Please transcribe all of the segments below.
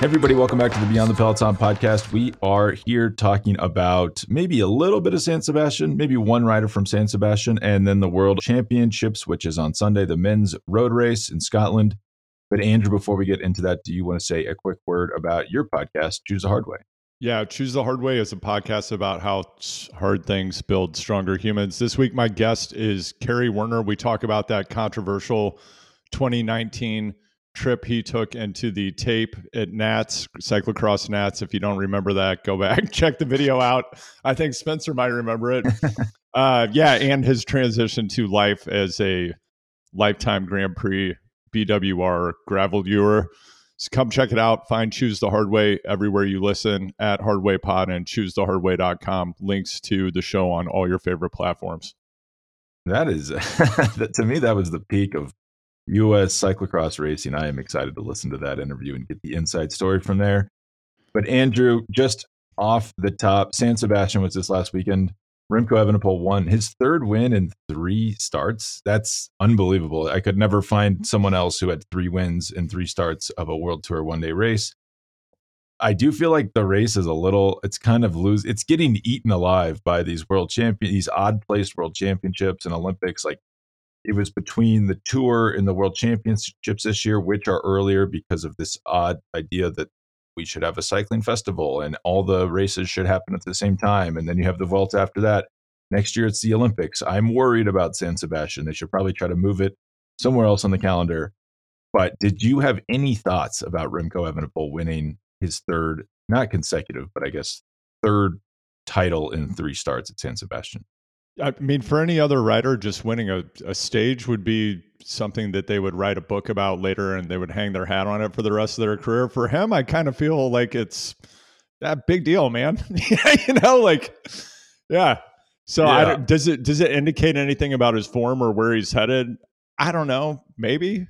Everybody, welcome back to the Beyond the Peloton podcast. We are here talking about maybe a little bit of San Sebastian, maybe one rider from San Sebastian, and then the World Championships, which is on Sunday, the men's road race in Scotland. But Andrew, before we get into that, do you want to say a quick word about your podcast, Choose the Hard Way? Yeah, Choose the Hard Way is a podcast about how hard things build stronger humans. This week, my guest is Kerry Werner. We talk about that controversial 2019 trip he took into the tape at Nats, cyclocross Nats. If you don't remember that, go back, check the video out. I think Spencer might remember it. uh, yeah, and his transition to life as a lifetime Grand Prix BWR gravel viewer. So come check it out. Find Choose the Hard Way everywhere you listen at Hardway Pod and choosethehardway.com. Links to the show on all your favorite platforms. That is, to me, that was the peak of U.S. cyclocross racing. I am excited to listen to that interview and get the inside story from there. But Andrew, just off the top, San Sebastian was this last weekend. Remco Evenepoel won his third win in three starts. That's unbelievable. I could never find someone else who had three wins in three starts of a World Tour one day race. I do feel like the race is a little, it's kind of lose, it's getting eaten alive by these world champion, these odd placed world championships and Olympics. Like it was between the tour and the world championships this year, which are earlier because of this odd idea that we should have a cycling festival and all the races should happen at the same time. And then you have the Vuelta after that. Next year, it's the Olympics. I'm worried about San Sebastian. They should probably try to move it somewhere else on the calendar. But did you have any thoughts about Remco Evenepoel winning his third, not consecutive, but I guess third title in three starts at San Sebastian? I mean, for any other writer, just winning a, a stage would be something that they would write a book about later and they would hang their hat on it for the rest of their career. For him, I kind of feel like it's that big deal, man. you know, like, yeah. So yeah. does it does it indicate anything about his form or where he's headed? I don't know. Maybe.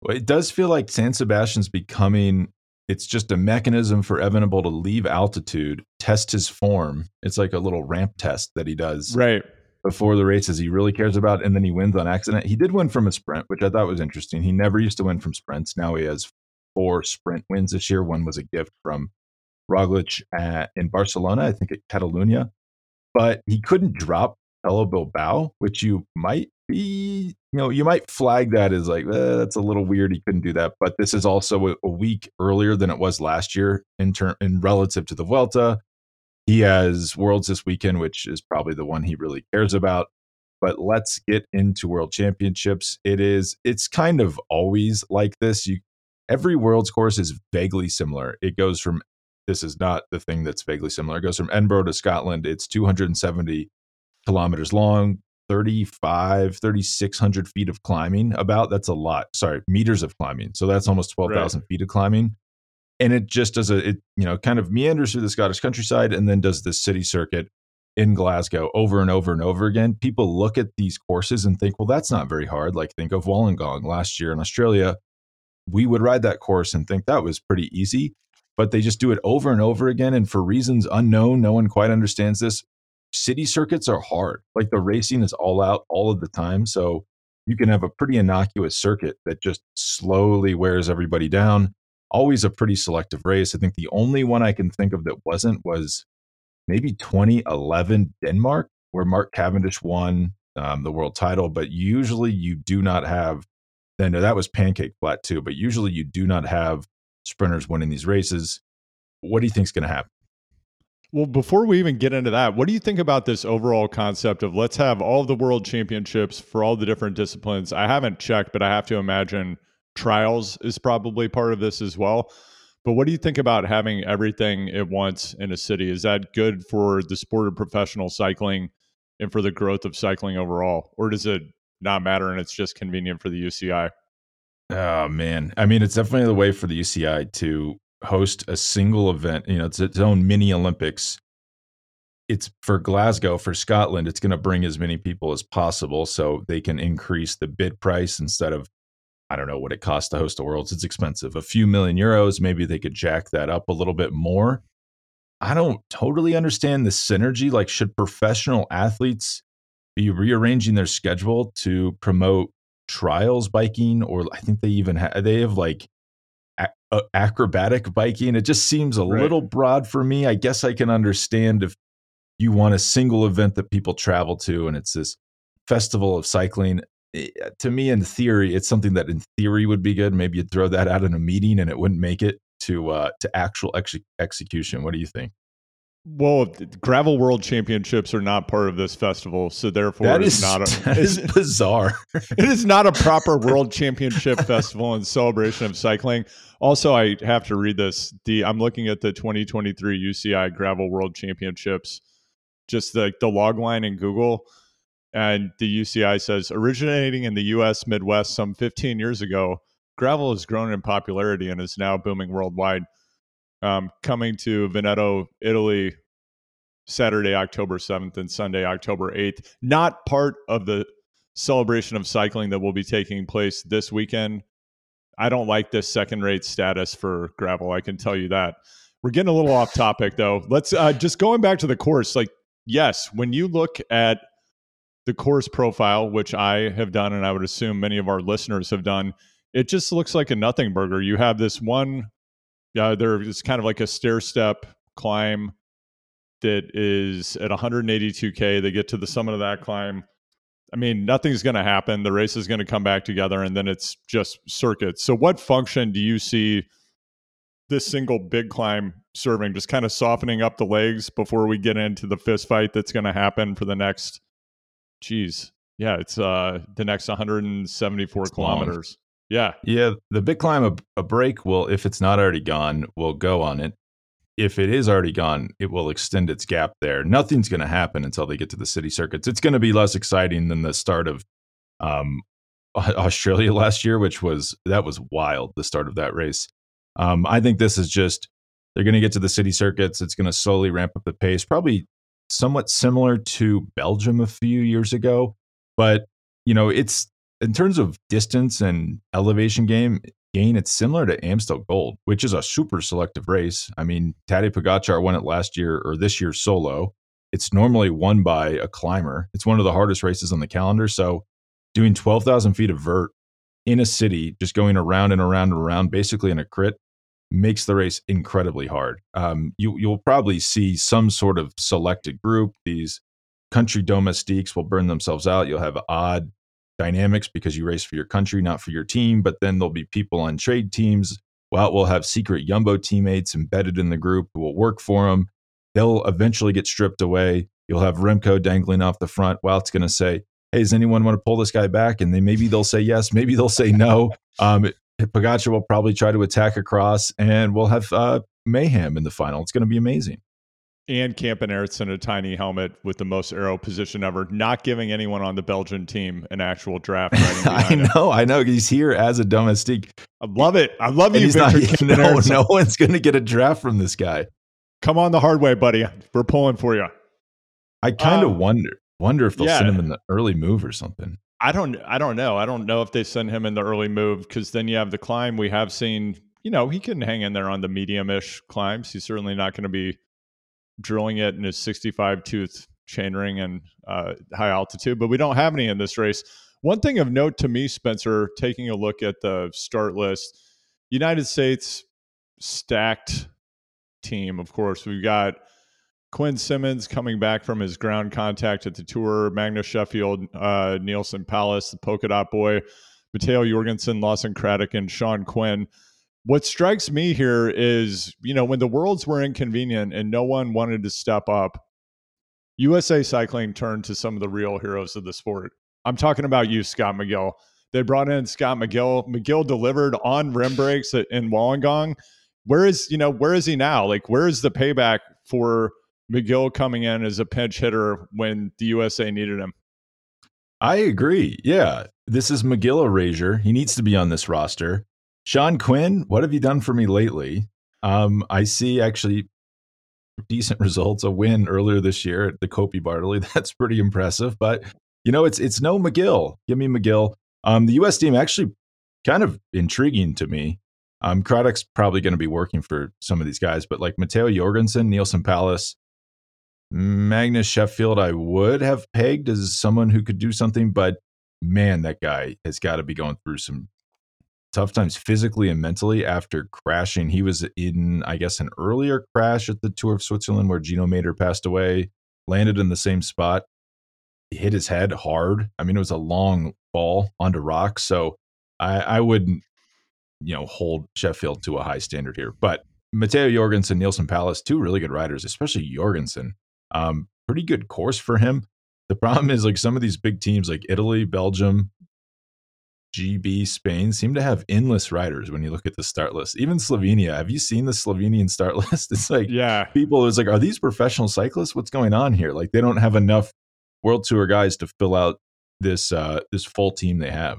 Well, it does feel like San Sebastian's becoming it's just a mechanism for Evenepoel to leave altitude, test his form. It's like a little ramp test that he does right before the races he really cares about, and then he wins on accident. He did win from a sprint, which I thought was interesting. He never used to win from sprints. Now he has four sprint wins this year. One was a gift from Roglic at, in Barcelona, I think at Catalunya, but he couldn't drop Pello Bilbao, which you might you know, you might flag that as like, eh, that's a little weird. He couldn't do that. But this is also a, a week earlier than it was last year in turn in relative to the Vuelta. He has Worlds this weekend, which is probably the one he really cares about. But let's get into World Championships. It is, it's kind of always like this. You every Worlds course is vaguely similar. It goes from this is not the thing that's vaguely similar. It goes from Edinburgh to Scotland. It's 270 kilometers long, 35 3600 feet of climbing about that's a lot sorry meters of climbing so that's almost 12000 right. feet of climbing. And it just does a it you know kind of meanders through the scottish countryside and then does this city circuit in glasgow over and over and over again. People look at these courses and think well that's not very hard. Like think of wollongong. Last year in australia we would ride that course and think that was pretty easy but they just do it over and over again and for reasons unknown no one quite understands this city circuits are hard. Like the racing is all out all of the time. So you can have a pretty innocuous circuit that just slowly wears everybody down. Always a pretty selective race. I think the only one I can think of that wasn't was maybe 2011 Denmark, where Mark Cavendish won um, the world title. But usually you do not have, then that was pancake flat too, but usually you do not have sprinters winning these races. What do you think is going to happen? Well, before we even get into that, what do you think about this overall concept of let's have all the world championships for all the different disciplines? I haven't checked, but I have to imagine trials is probably part of this as well. But what do you think about having everything at once in a city? Is that good for the sport of professional cycling and for the growth of cycling overall? Or does it not matter and it's just convenient for the UCI? Oh man. I mean, it's definitely the way for the UCI to host a single event. You know, it's its own mini Olympics. It's for Glasgow, for Scotland, it's going to bring as many people as possible so they can increase the bid price instead of, I don't know what it costs to host the Worlds. It's expensive. A few million euros. Maybe they could jack that up a little bit more. I don't totally understand the synergy. Like, should professional athletes be rearranging their schedule to promote trials biking? Or I think they even have, they have like uh, acrobatic biking. It just seems a right. little broad for me. I guess I can understand if you want a single event that people travel to and it's this festival of cycling. Eh, to me, in theory, it's something that in theory would be good. Maybe you'd throw that out in a meeting and it wouldn't make it to uh, to actual ex- execution. What do you think? Well, gravel world championships are not part of this festival, so therefore that is not a that is bizarre. it is not a proper world championship festival in celebration of cycling. Also, I have to read this. The I'm looking at the 2023 UCI Gravel World Championships, just the the log line in Google, and the UCI says originating in the U.S. Midwest some 15 years ago, gravel has grown in popularity and is now booming worldwide um, coming to Veneto, Italy, Saturday, October 7th, and Sunday, October 8th. Not part of the celebration of cycling that will be taking place this weekend. I don't like this second rate status for gravel. I can tell you that. We're getting a little off topic though. Let's uh, just going back to the course. Like, yes, when you look at the course profile, which I have done, and I would assume many of our listeners have done, it just looks like a nothing burger. You have this one yeah, there is kind of like a stair step climb that is at 182k. They get to the summit of that climb. I mean, nothing's going to happen. The race is going to come back together, and then it's just circuits. So, what function do you see this single big climb serving? Just kind of softening up the legs before we get into the fist fight that's going to happen for the next, geez, yeah, it's uh the next 174 it's kilometers. Yeah. Yeah. The big climb, a, a break will, if it's not already gone, will go on it. If it is already gone, it will extend its gap there. Nothing's going to happen until they get to the city circuits. It's going to be less exciting than the start of um, Australia last year, which was that was wild. The start of that race. Um, I think this is just they're going to get to the city circuits. It's going to slowly ramp up the pace, probably somewhat similar to Belgium a few years ago. But you know, it's in terms of distance and elevation game gain, it's similar to Amstel Gold, which is a super selective race. I mean, Tadej Pogacar won it last year or this year solo. It's normally won by a climber. It's one of the hardest races on the calendar. So, doing 12,000 feet of vert in a city, just going around and around and around, basically in a crit, makes the race incredibly hard. Um, you, you'll probably see some sort of selected group. These country domestiques will burn themselves out. You'll have odd dynamics because you race for your country, not for your team. But then there'll be people on trade teams. Well, we'll have secret Jumbo teammates embedded in the group who will work for them. They'll eventually get stripped away. You'll have Remco dangling off the front. Well, it's going to say, "Hey, does anyone want to pull this guy back?" And then maybe they'll say yes, maybe they'll say no. Um, Pogacar will probably try to attack across, and we'll have uh, mayhem in the final. It's going to be amazing and Campenaerts in a tiny helmet with the most arrow position ever, not giving anyone on the Belgian team an actual draft. I know, I know. He's here as a domestique. I love it. I love you, Victor not, No, no one's going to get a draft from this guy. Come on the hard way, buddy. We're pulling for you. I kind of um, wonder wonder if they'll yeah. send him in the early move or something. I don't I don't know. I don't know if they send him in the early move because then you have the climb. We have seen, you know, he can hang in there on the medium-ish climbs. He's certainly not going to be drilling it in his 65 tooth chainring and uh, high altitude, but we don't have any in this race. One thing of note to me, Spencer, taking a look at the start list, United States stacked team. Of course, we've got Quinn Simmons coming back from his ground contact at the tour, Magnus Sheffield, uh, Neilson Powless, the polka dot boy, Matteo Jorgensen, Lawson Craddock, and Sean Quinn what strikes me here is, you know, when the worlds were inconvenient and no one wanted to step up, USA Cycling turned to some of the real heroes of the sport. I'm talking about you, Scott McGill. They brought in Scott McGill. McGill delivered on rim brakes in Wollongong. Where is, you know, where is he now? Like, where is the payback for McGill coming in as a pinch hitter when the USA needed him? I agree. Yeah. This is McGill erasure. He needs to be on this roster. Sean Quinn, what have you done for me lately? Um, I see actually decent results. A win earlier this year at the Coppi Bartali. That's pretty impressive. But you know, it's it's no McGill. Give me McGill. Um, the U.S. team actually kind of intriguing to me. Um, Craddock's probably going to be working for some of these guys, but like Matteo Jorgensen, Neilson Powless, Magnus Sheffield, I would have pegged as someone who could do something, but man, that guy has got to be going through some tough times physically and mentally after crashing. He was in, I guess, an earlier crash at the Tour of Switzerland where Gino Mader passed away, landed in the same spot, hit his head hard. I mean, it was a long fall onto rocks. So I, I wouldn't, you know, hold Sheffield to a high standard here. But Matteo Jorgensen, Neilson Powless, two really good riders, especially Jorgensen. Um, pretty good course for him. The problem is like some of these big teams like Italy, Belgium, GB, Spain seem to have endless riders when you look at the start list. Even Slovenia. Have you seen the Slovenian start list? It's like yeah, people is like, are these professional cyclists? What's going on here? Like they don't have enough world tour guys to fill out this uh this full team they have.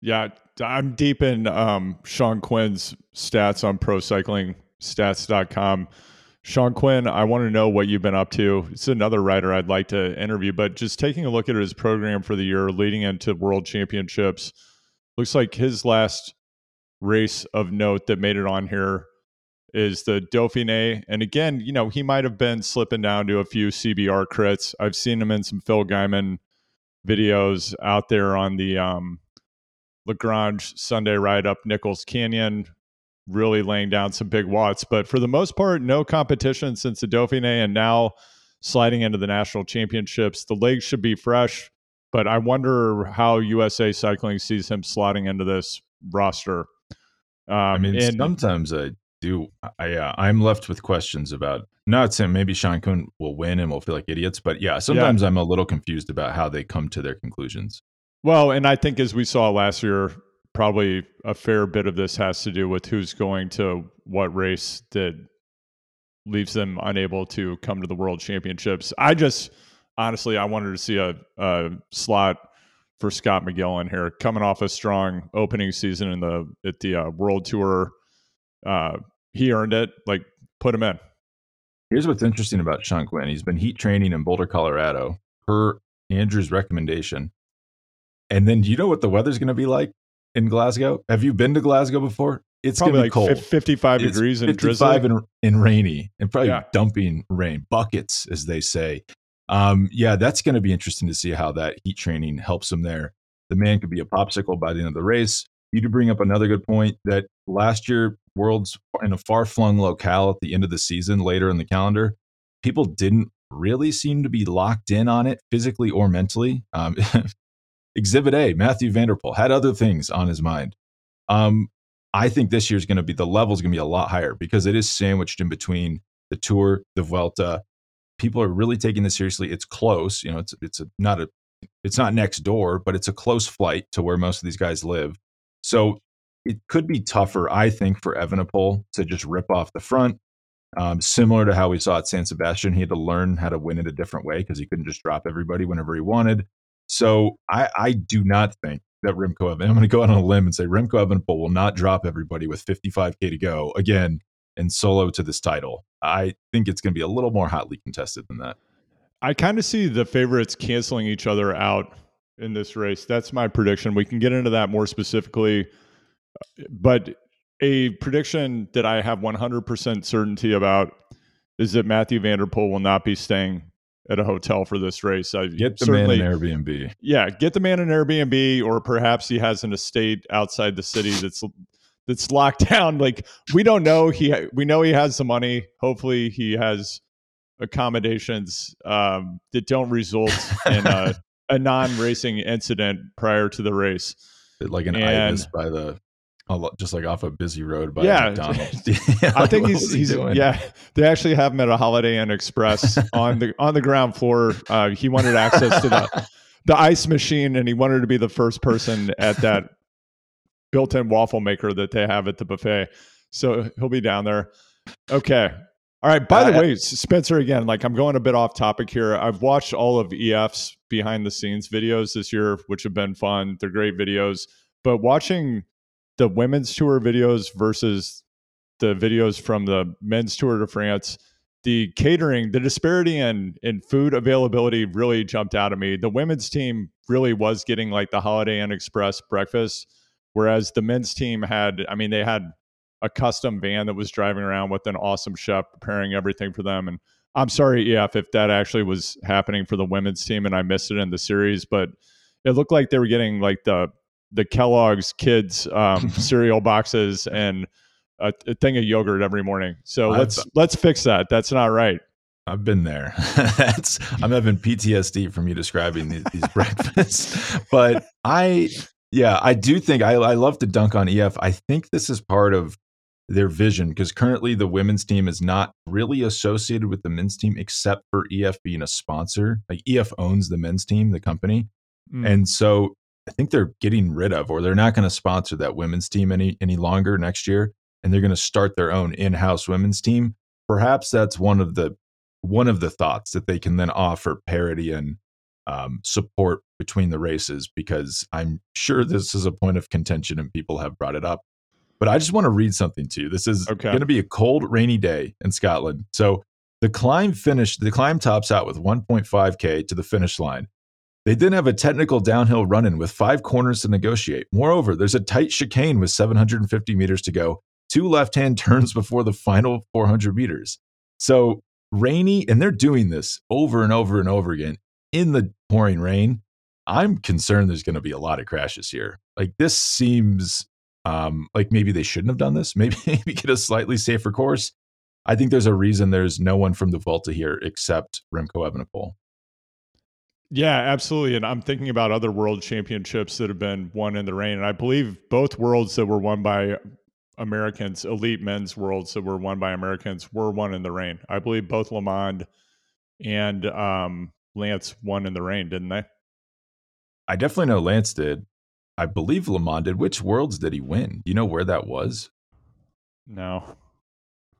Yeah, I'm deep in um, Sean Quinn's stats on procyclingstats.com. Sean Quinn, I want to know what you've been up to. It's another writer I'd like to interview, but just taking a look at his program for the year leading into world championships, looks like his last race of note that made it on here is the Dauphiné. And again, you know, he might have been slipping down to a few CBR crits. I've seen him in some Phil Gaimon videos out there on the um, Lagrange Sunday ride up Nichols Canyon really laying down some big watts. But for the most part, no competition since the Dauphiné and now sliding into the national championships. The legs should be fresh, but I wonder how USA Cycling sees him slotting into this roster. Um, I mean, and, sometimes I do. I uh, I'm left with questions about. Not saying maybe Sean Quinn will win and we'll feel like idiots, but yeah, sometimes yeah. I'm a little confused about how they come to their conclusions. Well, and I think as we saw last year, probably a fair bit of this has to do with who's going to what race that leaves them unable to come to the world championships. I just honestly, I wanted to see a, a slot for Scott McGillen here, coming off a strong opening season in the at the uh, World Tour. Uh, he earned it. Like, put him in. Here's what's interesting about Sean Quinn. He's been heat training in Boulder, Colorado, per Andrew's recommendation. And then, do you know what the weather's going to be like in Glasgow? Have you been to Glasgow before? It's going to be like cold. 55 it's degrees and 55 and, and, rainy and probably yeah. dumping rain, buckets, as they say. Um, yeah, that's going to be interesting to see how that heat training helps him there. The man could be a popsicle by the end of the race. You to bring up another good point that last year, Worlds in a far flung locale at the end of the season, later in the calendar, people didn't really seem to be locked in on it physically or mentally. Um, Exhibit A, Mathieu van der Poel had other things on his mind. Um, I think this year's going to be the level's going to be a lot higher because it is sandwiched in between the Tour, the Vuelta. People are really taking this seriously. It's close, you know. It's it's a, not a it's not next door, but it's a close flight to where most of these guys live. So it could be tougher, I think, for Evenepoel to just rip off the front. Um, similar to how we saw at San Sebastian, he had to learn how to win it a different way because he couldn't just drop everybody whenever he wanted. So I, I do not think that Remco Evan, I'm going to go out on a limb and say Remco Evenepoel will not drop everybody with 55K to go again and solo to this title. I think it's going to be a little more hotly contested than that. I kind of see the favorites canceling each other out in this race. That's my prediction. We can get into that more specifically, but a prediction that I have 100% certainty about is that Mathieu van der Poel will not be staying at a hotel for this race. I get the man an Airbnb. Yeah, get the man an Airbnb, or perhaps he has an estate outside the city that's that's locked down. Like we don't know. He we know he has the money. Hopefully, he has accommodations um, that don't result in a, a non-racing incident prior to the race. Like an and, ibis by the just like off a busy road by yeah. McDonald's. yeah, I think he's, he's yeah. They actually have him at a Holiday Inn Express on the on the ground floor. Uh, he wanted access to the the ice machine, and he wanted to be the first person at that built-in waffle maker that they have at the buffet. So he'll be down there. Okay. All right. By the uh, way, Spencer, again, like I'm going a bit off topic here. I've watched all of EF's behind the scenes videos this year, which have been fun. They're great videos. But watching the women's tour videos versus the videos from the men's tour de France, the catering, the disparity in in food availability really jumped out at me. The women's team really was getting like the Holiday Inn Express breakfast, whereas the men's team had, I mean, they had a custom van that was driving around with an awesome chef preparing everything for them. And I'm sorry, EF, if that actually was happening for the women's team and I missed it in the series, but it looked like they were getting like the the Kellogg's kids um, cereal boxes and a, a, thing of yogurt every morning. So I've, let's let's fix that. That's not right. I've been there. That's I'm having PTSD from you describing these, these breakfasts. But I, yeah, I do think I, I love to dunk on EF. I think this is part of their vision because currently the women's team is not really associated with the men's team except for EF being a sponsor. Like EF owns the men's team, the company. Mm. And so I think they're getting rid of or they're not going to sponsor that women's team any any longer next year and they're going to start their own in-house women's team. Perhaps that's one of the one of the thoughts that they can then offer parity and um, support between the races because I'm sure this is a point of contention and people have brought it up. But I just want to read something to you. This is okay. going to be a cold, rainy day in Scotland. So the climb finished, the climb tops out with 1.5K to the finish line. They then have a technical downhill run in with five corners to negotiate. Moreover, there's a tight chicane with 750 meters to go, two left hand turns before the final 400 meters. So rainy, and they're doing this over and over and over again in the pouring rain. I'm concerned there's going to be a lot of crashes here. Like this seems um, like maybe they shouldn't have done this. Maybe maybe get a slightly safer course. I think there's a reason there's no one from the Vuelta here except Remco Evenepoel. Yeah, absolutely. And I'm thinking about other world championships that have been won in the rain. And I believe both worlds that were won by Americans, elite men's worlds that were won by Americans, were won in the rain. I believe both LeMond and um, Lance won in the rain, didn't they? I definitely know Lance did. I believe LeMond did. Which worlds did he win? Do you know where that was? No.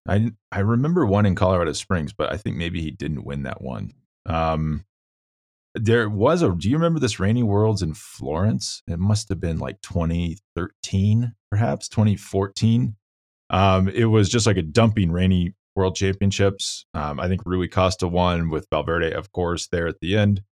I I remember one in Colorado Springs, but I think maybe he didn't win that one. Um, there was a. Do you remember this Rainy Worlds in Florence? It must have been like 2013, perhaps 2014. Um, it was just like a dumping rainy World Championships. Um, I think Rui Costa won with Valverde, of course, there at the end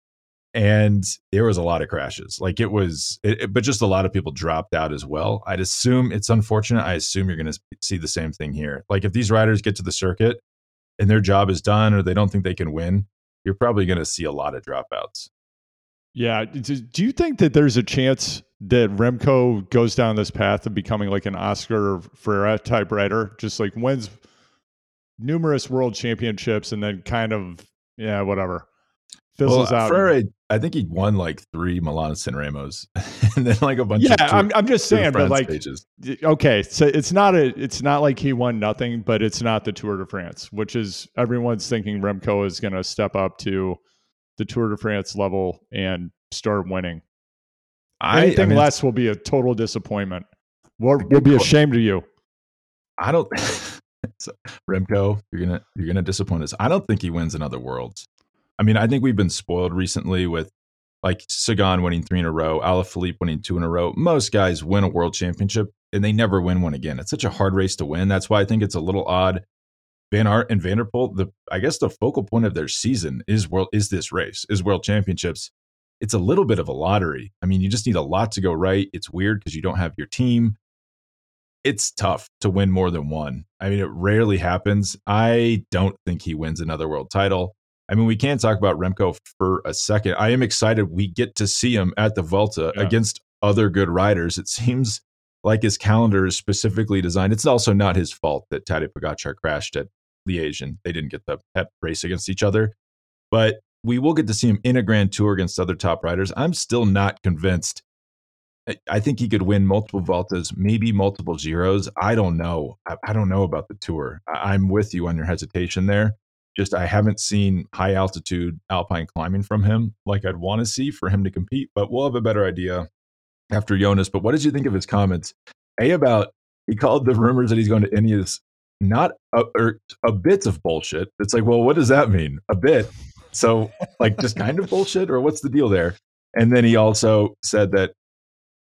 and there was a lot of crashes like it was it, it, but just a lot of people dropped out as well i'd assume it's unfortunate i assume you're going to see the same thing here like if these riders get to the circuit and their job is done or they don't think they can win you're probably going to see a lot of dropouts. Yeah do you think that there's a chance that remco goes down this path of becoming like an oscar freire type rider just like wins numerous world championships and then kind of yeah whatever fizzles well, out. Freire, I think he won like three Milan San Remos, and then like a bunch. Yeah, of I'm, I'm just saying, but like, stages. okay, so it's not a, it's not like he won nothing, but it's not the Tour de France, which is everyone's thinking Remco is going to step up to the Tour de France level and start winning. I, Anything I mean, less will be a total disappointment. We'll, we'll be ashamed of you. I don't. Remco, you're gonna you're gonna disappoint us. I don't think he wins another Worlds. I mean, I think we've been spoiled recently with like Sagan winning three in a row, Alaphilippe winning two in a row. Most guys win a world championship and they never win one again. It's such a hard race to win. That's why I think it's a little odd. Van Aert and Van der Poel, the I guess the focal point of their season is world is this race, is world championships. It's a little bit of a lottery. I mean, you just need a lot to go right. It's weird because you don't have your team. It's tough to win more than one. I mean, it rarely happens. I don't think he wins another world title. I mean, we can't talk about Remco for a second. I am excited we get to see him at the Vuelta yeah. against other good riders. It seems like his calendar is specifically designed. It's also not his fault that Tadej Pogacar crashed at Liège and they didn't get the pep race against each other. But we will get to see him in a Grand Tour against other top riders. I'm still not convinced. I think he could win multiple Vueltas, maybe multiple Giros. I don't know. I, don't know about the Tour. I'm with you on your hesitation there just I haven't seen high altitude alpine climbing from him like I'd want to see for him to compete, but we'll have a better idea after Jonas. But what did you think of his comments? A about he called the rumors that he's going to Ineos not a, or a bit of bullshit. It's like, well, what does that mean? A bit. So like just kind of bullshit or what's the deal there? And then he also said that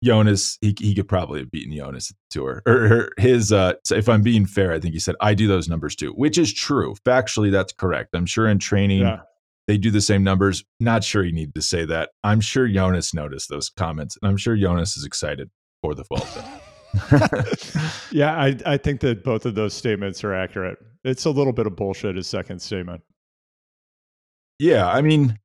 Jonas, he he could probably have beaten Jonas at the tour. Or, or his uh so if I'm being fair, I think he said, I do those numbers too, which is true. Factually, that's correct. I'm sure in training yeah. they do the same numbers. Not sure you need to say that. I'm sure Jonas noticed those comments, and I'm sure Jonas is excited for the Vuelta. yeah, I, I think that both of those statements are accurate. It's a little bit of bullshit, his second statement. Yeah, I mean,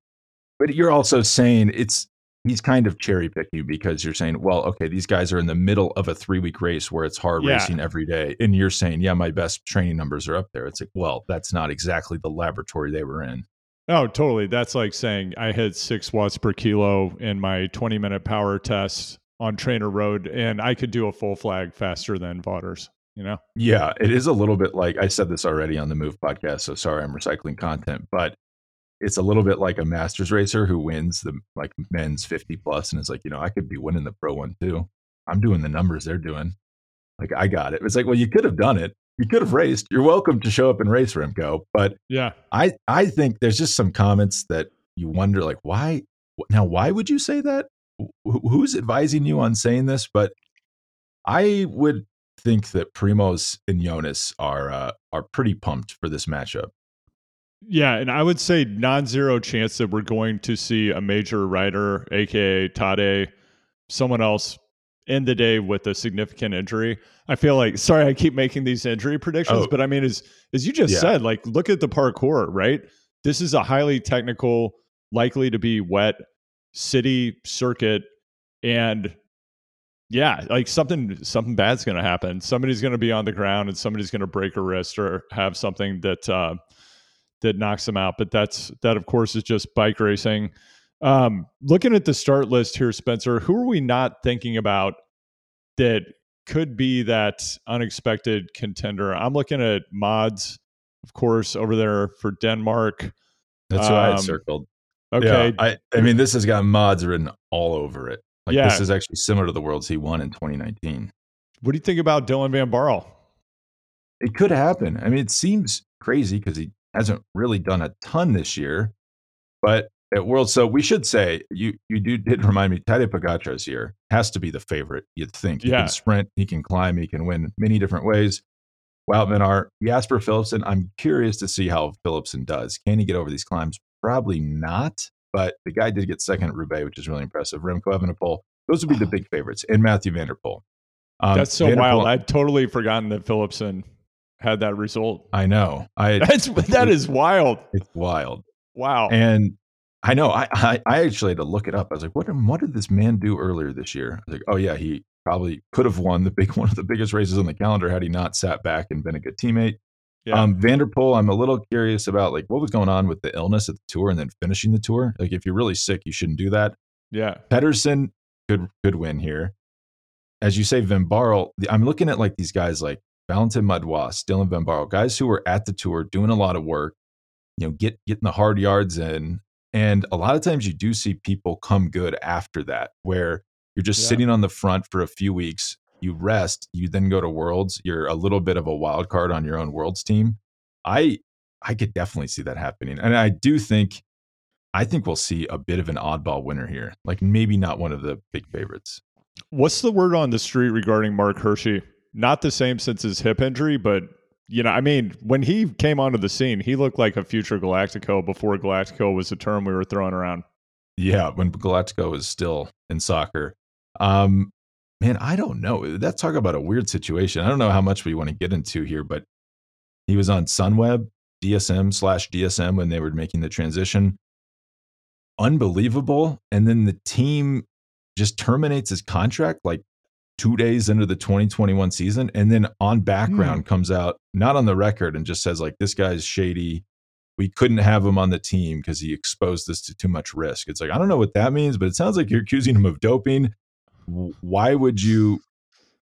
but you're also saying it's he's kind of cherry picking because you're saying, well, okay, these guys are in the middle of a three week race where it's hard Yeah. racing every day. And you're saying, yeah, my best training numbers are up there. It's like, well, that's not exactly the laboratory they were in. Oh, totally. That's like saying I hit six watts per kilo in my 20 minute power test on Trainer Road, and I could do a full flag faster than Vaughters. You know? Yeah, it is a little bit like I said this already on the Move podcast. So sorry, I'm recycling content, but it's a little bit like a masters racer who wins the like men's 50 plus and it's like, you know, I could be winning the pro one too. I'm doing the numbers they're doing. Like I got it. It's like, well, you could have done it. You could have raced. You're welcome to show up and race Remco. But Yeah. I I think there's just some comments that you wonder like why now why would you say that? Wh- Who's advising you on saying this? But I would think that Primož and Jonas are uh, are pretty pumped for this matchup. Yeah, and I would say non-zero chance that we're going to see a major rider, aka Tade, someone else end the day with a significant injury. I feel like sorry, I keep making these injury predictions, Oh. but I mean, as as you just Yeah. said, like look at the parkour, right? This is a highly technical, likely to be wet city circuit, and yeah, like something something bad's going to happen. Somebody's going to be on the ground, and somebody's going to break a wrist or have something that. Uh, that knocks them out. But that's that, of course, is just bike racing. Um, looking at the start list here, Spencer, who are we not thinking about that could be that unexpected contender? I'm looking at Mads, of course, over there for Denmark. That's what I Um, had circled. Okay, Yeah, I, I mean, this has got Mads written all over it. Like Yeah. this is actually similar to the worlds he won in 2019. what do you think about Dylan van Baarle? It could happen. I mean, it seems crazy because he hasn't really done a ton this year, but at World, so we should say you you do did remind me. Tadej Pogacar is here. Has to be the favorite. You'd think. He Yeah. can sprint. He can climb. He can win many different ways. Wout van Aert Jasper Philipsen. I'm curious to see how Philipsen does. Can he get over these climbs? Probably not. But the guy did get second at Roubaix, which is really impressive. Remco Evenepoel. Those would be the big favorites, and Mathieu van der Poel. Um, That's so Van der wild. I'd totally forgotten that Philipsen had that result. I know. I That's that is wild. it's wild. Wow. And I know I, I I actually had to look it up. I was like, what what did this man do earlier this year? I was like, oh yeah, he probably could have won the big one of the biggest races on the calendar had he not sat back and been a good teammate. yeah. Um, Van der Poel, I'm a little curious about like what was going on with the illness at the tour and then finishing the tour. Like if you're really sick, you shouldn't do that. yeah. Pedersen could could win here. As you say, van Baarle, I'm looking at like these guys like Valentin Madouas, Dylan van Baarle, guys who were at the tour doing a lot of work, you know, get getting the hard yards in. And a lot of times you do see people come good after that, where you're just Yeah. sitting on the front for a few weeks, you rest, you then go to worlds, you're a little bit of a wild card on your own worlds team. I I could definitely see that happening. And I do think I think we'll see a bit of an oddball winner here. Like maybe not one of the big favorites. What's the word on the street regarding Marc Hirschi? Not the same since his hip injury, but you know, I mean, when he came onto the scene, he looked like a future Galactico before Galactico was a term we were throwing around. Yeah, when Galactico was still in soccer. Um, man, I don't know. That's talk about a weird situation. I don't know how much we want to get into here, but he was on Sunweb, DSM slash DSM when they were making the transition. Unbelievable. And then the team just terminates his contract like two days into the 2021 season. And then on background hmm. comes out, not on the record, and just says, like, this guy's shady. We couldn't have him on the team because he exposed us to too much risk. It's like, I don't know what that means, but it sounds like you're accusing him of doping. Why would you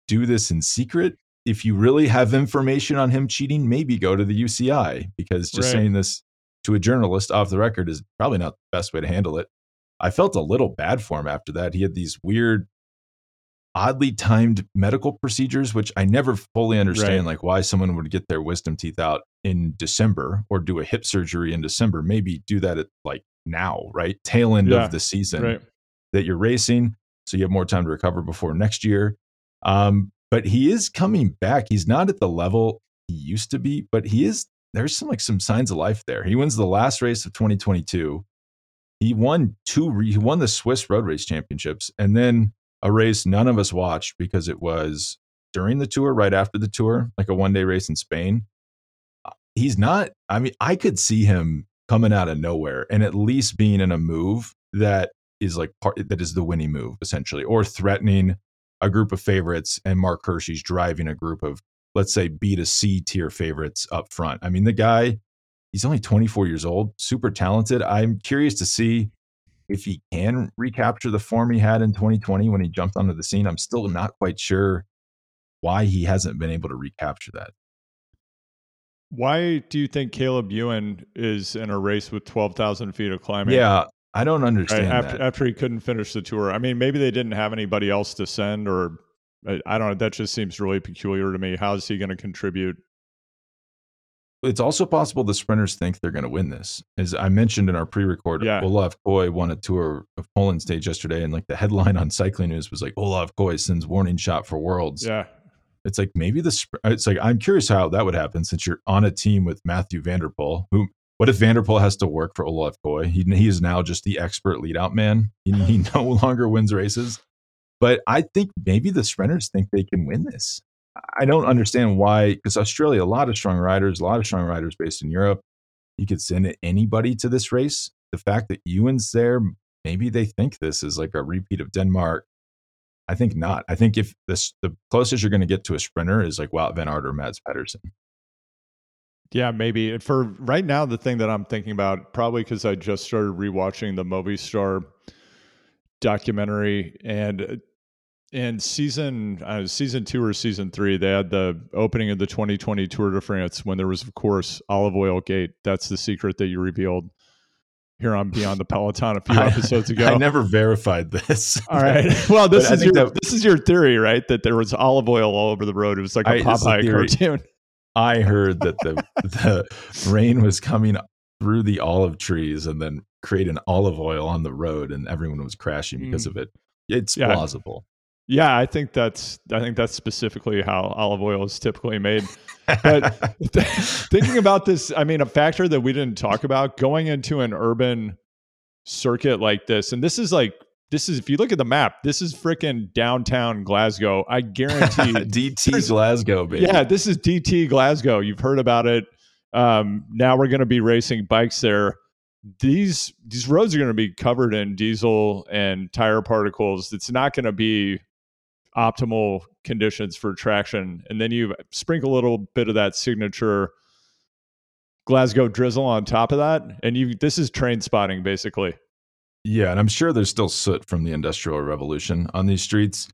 do this in secret? If you really have information on him cheating, maybe go to the UCI because just Right. saying this to a journalist off the record is probably not the best way to handle it. I felt a little bad for him after that. He had these weird, oddly timed medical procedures, which I never fully understand, Right. like why someone would get their wisdom teeth out in December or do a hip surgery in December. Maybe do that at like now, right? Tail end Yeah, of the season Right. that you're racing, so you have more time to recover before next year. Um, but he is coming back. He's not at the level he used to be, but he is. There's some like some signs of life there. He wins the last race of 2022. He won two. He won the Swiss Road Race Championships, and then a race none of us watched because it was during the tour, right after the tour, like a one day race in Spain. Uh, He's not. I mean, I could see him coming out of nowhere and at least being in a move that is like part that is the winning move essentially, or threatening a group of favorites and Marc Hirschi's driving a group of let's say B to C tier favorites up front. I mean, the guy, he's only 24 years old, super talented. I'm curious to see if he can recapture the form he had in 2020 when he jumped onto the scene. I'm still not quite sure why he hasn't been able to recapture that. Why do you think Caleb Ewan is in a race with 12,000 feet of climbing? Yeah, I don't understand right, after, after he couldn't finish the tour. I mean, maybe they didn't have anybody else to send, or I, I don't know. That just seems really peculiar to me. How is he going to contribute? It's also possible the sprinters think they're going to win this. As I mentioned in our pre-record, Yeah. Olav Kooij won a tour of Poland stage yesterday, and like the headline on Cycling News was like Olav Kooij sends warning shot for Worlds. Yeah, It's like maybe the it's like I'm curious how that would happen since you're on a team with Mathieu van der Poel. Who what if Van der Poel has to work for Olav Kooij? He he is now just the expert lead out man. He, he no longer wins races. But I think maybe the sprinters think they can win this. I don't understand why because Australia a lot of strong riders, a lot of strong riders based in Europe. You could send anybody to this race. The fact that Ewan's there, maybe they think this is like a repeat of Denmark. I think not. I think if this the closest you're going to get to a sprinter is like Wout Van Aert or Mads Pedersen. yeah, maybe. For right now, the thing that I'm thinking about, probably because I just started rewatching the Movistar documentary, and uh, in season uh, season two or season three, they had the opening of the 2020 Tour de France when there was, of course, olive oil gate. That's the secret that you revealed here on Beyond the Peloton a few I- episodes ago. I never verified this. All right. Well, this is your that- this is your theory, right? That there was olive oil all over the road. It was like a I- Popeye cartoon. I heard that the the rain was coming through the olive trees and then creating olive oil on the road, and everyone was crashing because of it. It's Mm. Yeah. plausible. Yeah, I think that's I think that's specifically how olive oil is typically made. But thinking about this, I mean, a factor that we didn't talk about going into an urban circuit like this, and this is like this is if you look at the map, this is freaking downtown Glasgow. I guarantee DT Glasgow, baby. Yeah, this is DT Glasgow. You've heard about it. Um, now we're going to be racing bikes there. These these roads are going to be covered in diesel and tire particles. It's not going to be optimal conditions for traction. And then you sprinkle a little bit of that signature Glasgow drizzle on top of that, and you this is train spotting basically. Yeah, and I'm sure there's still soot from the Industrial Revolution on these streets.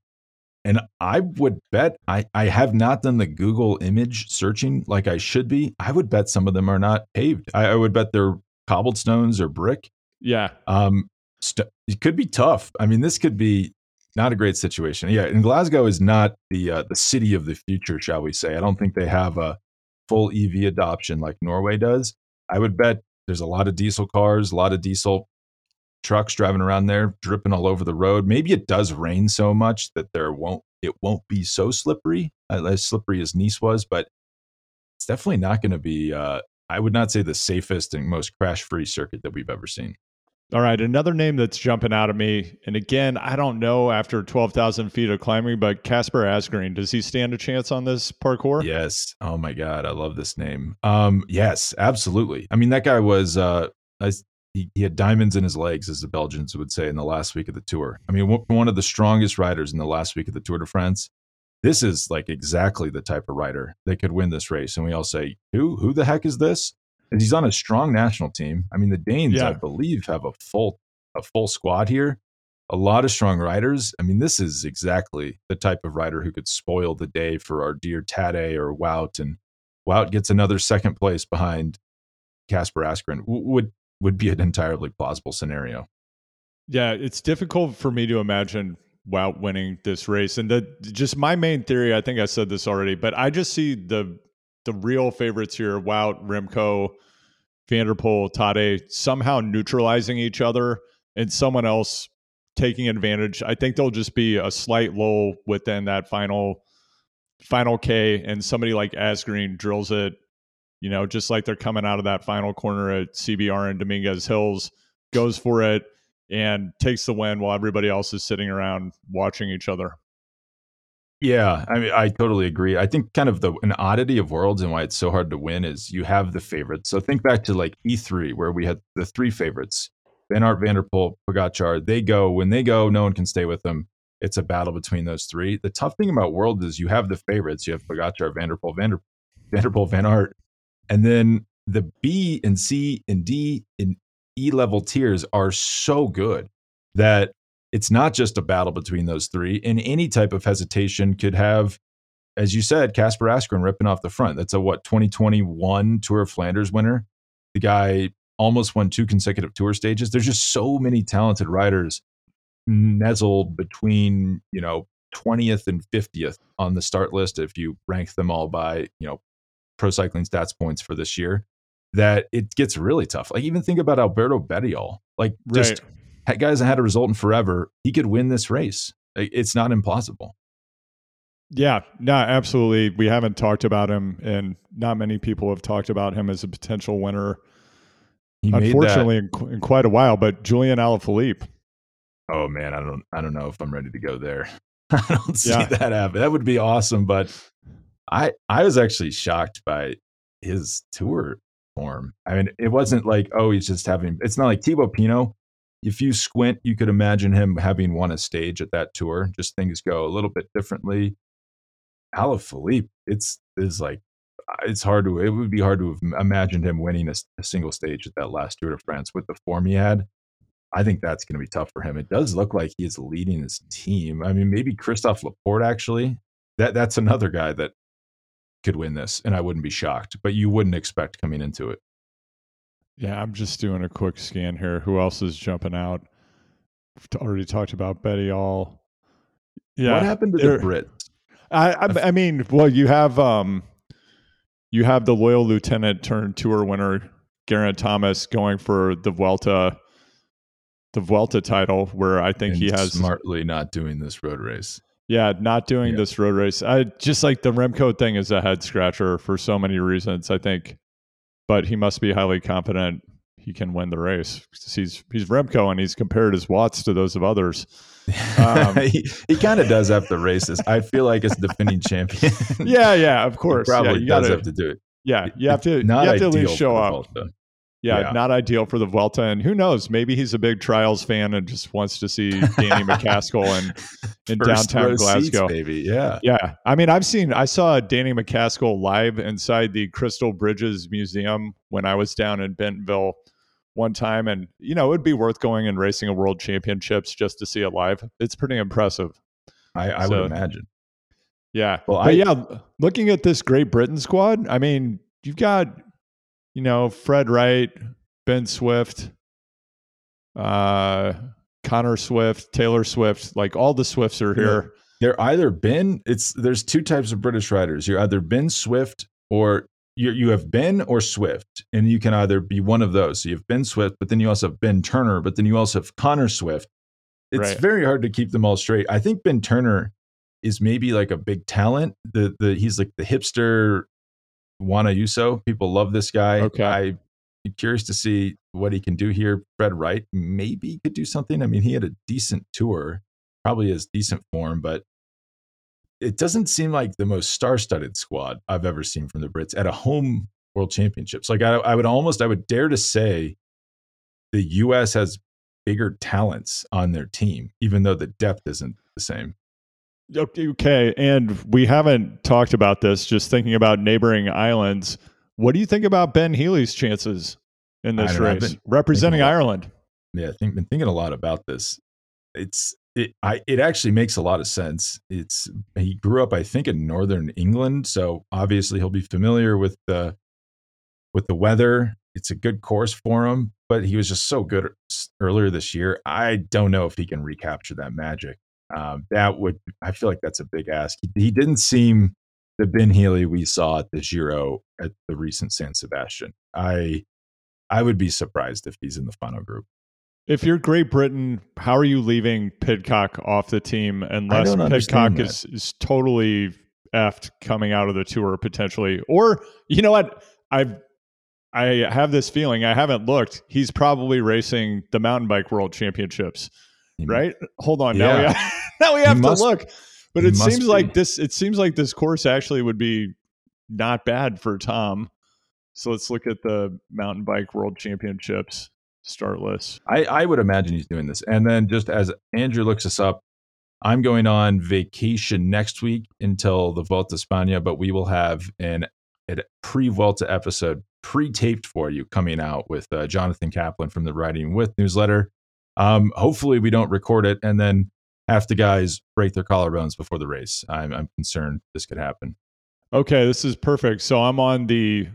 And I would bet I, I have not done the Google image searching like I should be. I would bet some of them are not paved. I, I would bet they're cobblestones or brick. Yeah, Um, st- it could be tough. I mean, this could be not a great situation. Yeah, and Glasgow is not the uh, the city of the future, shall we say? I don't think they have a full EV adoption like Norway does. I would bet there's a lot of diesel cars, a lot of diesel trucks driving around there, dripping all over the road. Maybe it does rain so much that there won't it won't be so slippery, as slippery as Nice was, but it's definitely not going to be. Uh, I would not say the safest and most crash free circuit that we've ever seen. All right, another name that's jumping out at me, and again, I don't know after twelve thousand feet of climbing, but Kasper Asgreen, does he stand a chance on this parkour? Yes. Oh my God, I love this name. Um, yes, absolutely. I mean, that guy was uh, I- he, he had diamonds in his legs, as the Belgians would say, in the last week of the tour. I mean, one- one of the strongest riders in the last week of the Tour de France. This is like exactly the type of rider that could win this race. And we all say, who who the heck is this? And he's on a strong national team. I mean, the Danes, Yeah. I believe, have a full a full squad here. A lot of strong riders. I mean, this is exactly the type of rider who could spoil the day for our dear Tade or Wout. And Wout gets another second place behind Kasper Asgreen. W- Would would be an entirely plausible scenario. Yeah, it's difficult for me to imagine Wout winning this race. And the just my main theory, I think I said this already, but I just see the the real favorites here, Wout, Remco, Van der Poel, Tade, somehow neutralizing each other and someone else taking advantage. I think there'll just be a slight lull within that final final K and somebody like Asgreen drills it, you know, just like they're coming out of that final corner at CBR and Dominguez Hills, goes for it and takes the win while everybody else is sitting around watching each other. Yeah, I mean, I totally agree. I think kind of the an oddity of worlds and why it's so hard to win is you have the favorites. So think back to like E3 where we had the three favorites, Van Aert, Van der Pogacar, they go when they go, no one can stay with them. It's a battle between those three. The tough thing about worlds is you have the favorites. You have Pogacar, Van der Poel, der Poel, Van Aert, and then the B and C and D and E level tiers are so good that it's not just a battle between those three. And any type of hesitation could have, as you said, Kasper Asgreen ripping off the front. That's a what 2021 Tour of Flanders winner. The guy almost won two consecutive tour stages. There's just so many talented riders nestled between, you know, 20th and 50th on the start list if you rank them all by, you know, pro cycling stats points for this year that it gets really tough. Like even think about Alberto Bettiol. Like just right. Guys that had a result in forever, he could win this race. It's not impossible. Yeah, no, absolutely. We haven't talked about him, and not many people have talked about him as a potential winner. He unfortunately, in, in, quite a while. But Julian Alaphilippe. Oh man, I don't, I don't know if I'm ready to go there. I don't see yeah. that happen. That would be awesome, but I, I was actually shocked by his tour form. I mean, it wasn't like, oh, he's just having, it's not like Thibaut Pinot. If you squint, you could imagine him having won a stage at that tour. Just things go a little bit differently. Alaphilippe, it's is like uh, it's hard to it would be hard to have imagined him winning a, a, single stage at that last Tour de France with the form he had. I think that's going to be tough for him. It does look like he is leading his team. I mean, maybe Christophe Laporte actually. That that's another guy that could win this, and I wouldn't be shocked. But you wouldn't expect coming into it. Yeah, I'm just doing a quick scan here. Who else is jumping out? We've already talked about Bettiol. Yeah, what happened to the Brits? I, I, I mean, well, you have um, you have the loyal lieutenant turned tour winner Geraint Thomas going for the Vuelta, the Vuelta title, where I think and he has smartly not doing this road race. Yeah, not doing yeah. this road race. I just like the Remco thing is a head scratcher for so many reasons. I think, but he must be highly competent. He can win the race. He's he's Remco and he's compared his watts to those of others. Um, he he kind of does have the races. I feel like as defending champion. yeah, yeah, of course. He probably yeah, you does gotta, have to do it. Yeah, you have to. Not you have to at least show up. Yeah, yeah, not ideal for the Vuelta. And who knows? Maybe he's a big trials fan and just wants to see Danny MacAskill in, in downtown Glasgow. Seats, baby. Yeah. Yeah. I mean, I've seen, I saw Danny MacAskill live inside the Crystal Bridges Museum when I was down in Bentonville one time. And, you know, it would be worth going and racing a world championships just to see it live. It's pretty impressive. I, I so, would imagine. Yeah. Well, but I, yeah, looking at this Great Britain squad, I mean, you've got you know, Fred Wright, Ben Swift, uh, Connor Swift, Taylor Swift, like all the Swifts are here. They're either Ben, it's there's two types of British riders. You're either Ben Swift or you you have Ben or Swift, and you can either be one of those. So you have Ben Swift, but then you also have Ben Turner, but then you also have Connor Swift. It's right. very hard to keep them all straight. I think Ben Turner is maybe like a big talent. The the he's like the hipster Juan Ayuso. People love this guy. Okay. I'm curious to see what he can do here. Fred Wright maybe could do something. I mean, he had a decent tour, probably has decent form, but it doesn't seem like the most star-studded squad I've ever seen from the Brits at a home World Championships. Like I, I would almost, I would dare to say, the U.S. has bigger talents on their team, even though the depth isn't the same. Okay, and we haven't talked about this. Just thinking about neighboring islands, what do you think about Ben Healy's chances in this race, representing Ireland? Yeah, I've been thinking a lot about this. It's it I it actually makes a lot of sense. It's he grew up, I think, in northern England, so obviously he'll be familiar with the with the weather. It's a good course for him, but he was just so good earlier this year. I don't know if he can recapture that magic um, that would I feel like that's a big ask. He, he, didn't seem the Ben Healy we saw at the Giro at the recent San Sebastian. I I would be surprised if he's in the final group. If you're Great Britain, how are you leaving Pidcock off the team unless Pidcock is, is totally effed coming out of the tour potentially? Or you know what? I've I have this feeling I haven't looked. He's probably racing the mountain bike world championships right? Hold on. Now we have, now we have to look. But it seems be. like this it seems like this course actually would be not bad for Tom. So let's look at the mountain bike world championships. startless. I, I would imagine he's doing this. And then just as Andrew looks us up, I'm going on vacation next week until the Vuelta España, but we will have an, a pre Vuelta episode pre taped for you coming out with uh, Jonathan Kaplan from the Riding With newsletter. Um, hopefully, we don't record it and then half the guys break their collarbones before the race. I'm, I'm concerned this could happen. Okay, this is perfect. So I'm on the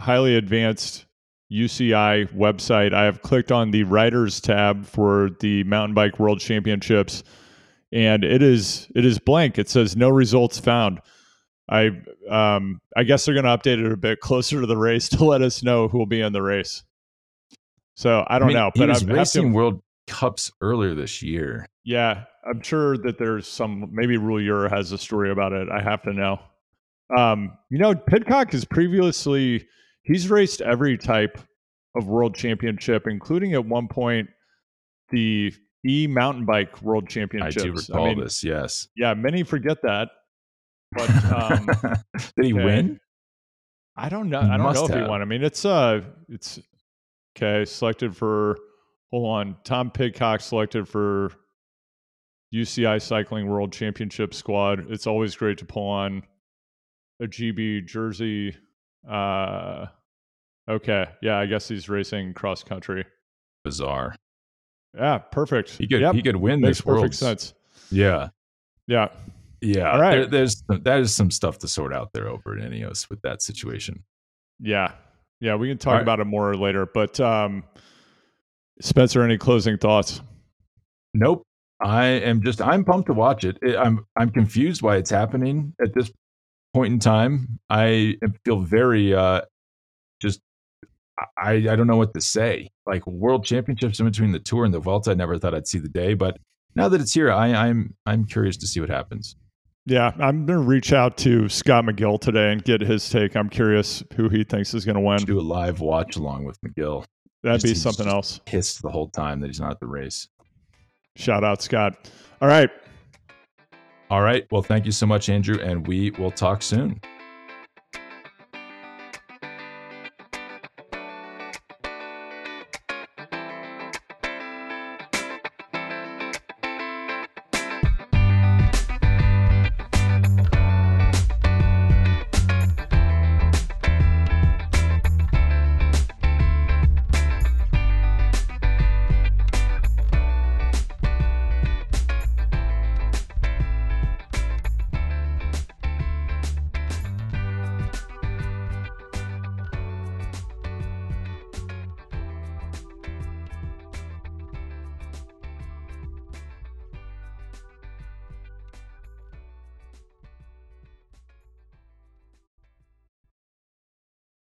highly advanced UCI website. I have clicked on the Riders tab for the Mountain Bike World Championships and it is it is blank. It says no results found. I um I guess they're going to update it a bit closer to the race to let us know who will be in the race. So I don't I mean, know, but I'm racing to, World Cups earlier this year. Yeah, I'm sure that there's some maybe Rule has a story about it. I have to know. Um, you know, Pidcock has previously he's raced every type of world championship, including at one point the e mountain bike world championships. I do recall I mean, this. Yes. Yeah, many forget that. But um, did he okay. win? I don't know. He I don't know if he won. I mean, it's uh, it's okay. Selected for hold on. Tom Pidcock selected for UCI Cycling World Championship squad. It's always great to pull on a GB jersey. Uh, okay, yeah, I guess he's racing cross country. Bizarre. Yeah, perfect. He could yep. he could win Makes this perfect world's. sense. Yeah. Yeah. Yeah. All right. There, there's that is some stuff to sort out there over at Ineos with that situation. Yeah. Yeah, we can talk right. about it more later. But um Spencer, any closing thoughts? Nope. I am just I'm pumped to watch it. I'm I'm confused why it's happening at this point in time. I feel very uh just I, I don't know what to say. Like world championships in between the tour and the Vuelta, I never thought I'd see the day, but now that it's here, I, I'm I'm curious to see what happens. Yeah, I'm going to reach out to Scott McGill today and get his take. I'm curious who he thinks is going to win. Do a live watch along with McGill. That'd be something else. Pissed the whole time that he's not at the race. Shout out, Scott. All right. All right. Well, thank you so much, Andrew, and we will talk soon.